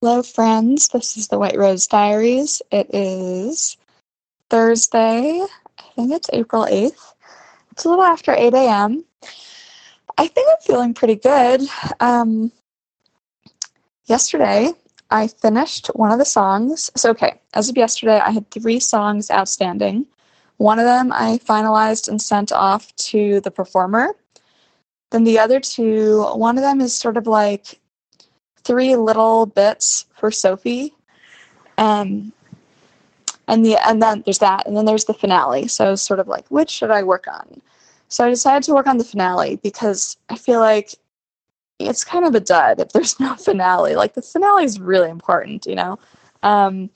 Hello, friends. This is the White Rose Diaries. It is Thursday. I think it's April 8th. It's a little after 8 a.m. I think I'm feeling pretty good. Um, yesterday, I finished one of the songs. So, okay, as of yesterday, I had three songs outstanding. One of them I finalized and sent off to the performer. Then the other two, one of them is sort of like three little bits for Sophie. Um, and the and then there's that, and then there's the finale. So I was sort of like, which should I work on? So I decided to work on the finale because I feel like it's kind of a dud if there's no finale. Like the finale is really important, you know. Um,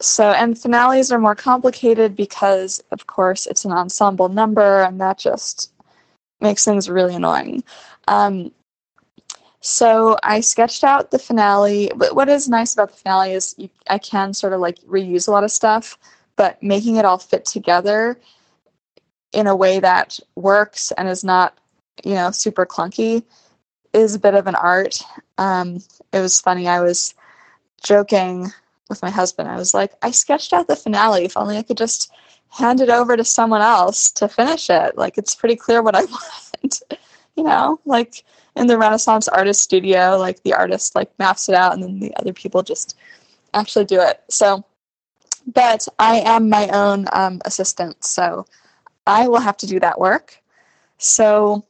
so and finales are more complicated because, of course, it's an ensemble number, and that just makes things really annoying. Um, so I sketched out the finale. But what is nice about the finale is you, I can sort of like reuse a lot of stuff, but making it all fit together in a way that works and is not, you know, super clunky is a bit of an art. Um, it was funny. I was joking with my husband. I was like, I sketched out the finale. If only I could just hand it over to someone else to finish it. Like, it's pretty clear what I want. You know, like in the Renaissance artist studio, like the artist like maps it out and then the other people just actually do it. So, but I am my own um, assistant, so I will have to do that work. So,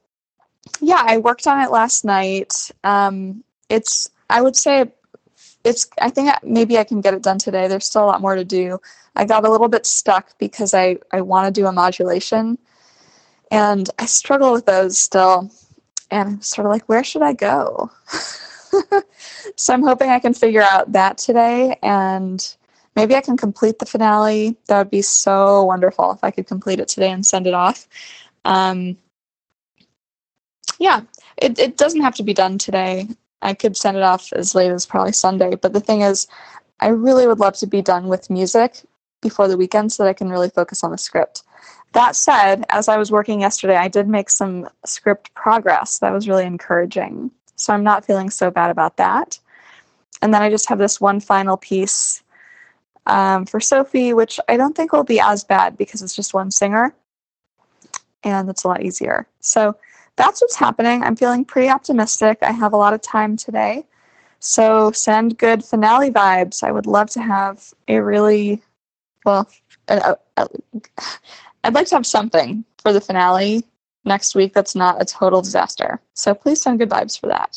yeah, I worked on it last night. Um, it's, I would say, it's, I think maybe I can get it done today. There's still a lot more to do. I got a little bit stuck because I, I want to do a modulation and I struggle with those still and I'm sort of like, where should I go? so I'm hoping I can figure out that today and maybe I can complete the finale. That would be so wonderful if I could complete it today and send it off. Um, yeah, it, it doesn't have to be done today. I could send it off as late as probably Sunday. But the thing is, I really would love to be done with music before the weekend so that I can really focus on the script. That said, as I was working yesterday, I did make some script progress. That was really encouraging. So I'm not feeling so bad about that. And then I just have this one final piece um, for Sophie, which I don't think will be as bad because it's just one singer and it's a lot easier. So that's what's happening. I'm feeling pretty optimistic. I have a lot of time today. So send good finale vibes. I would love to have a really, well, a, a, I'd like to have something for the finale next week that's not a total disaster. So please send good vibes for that.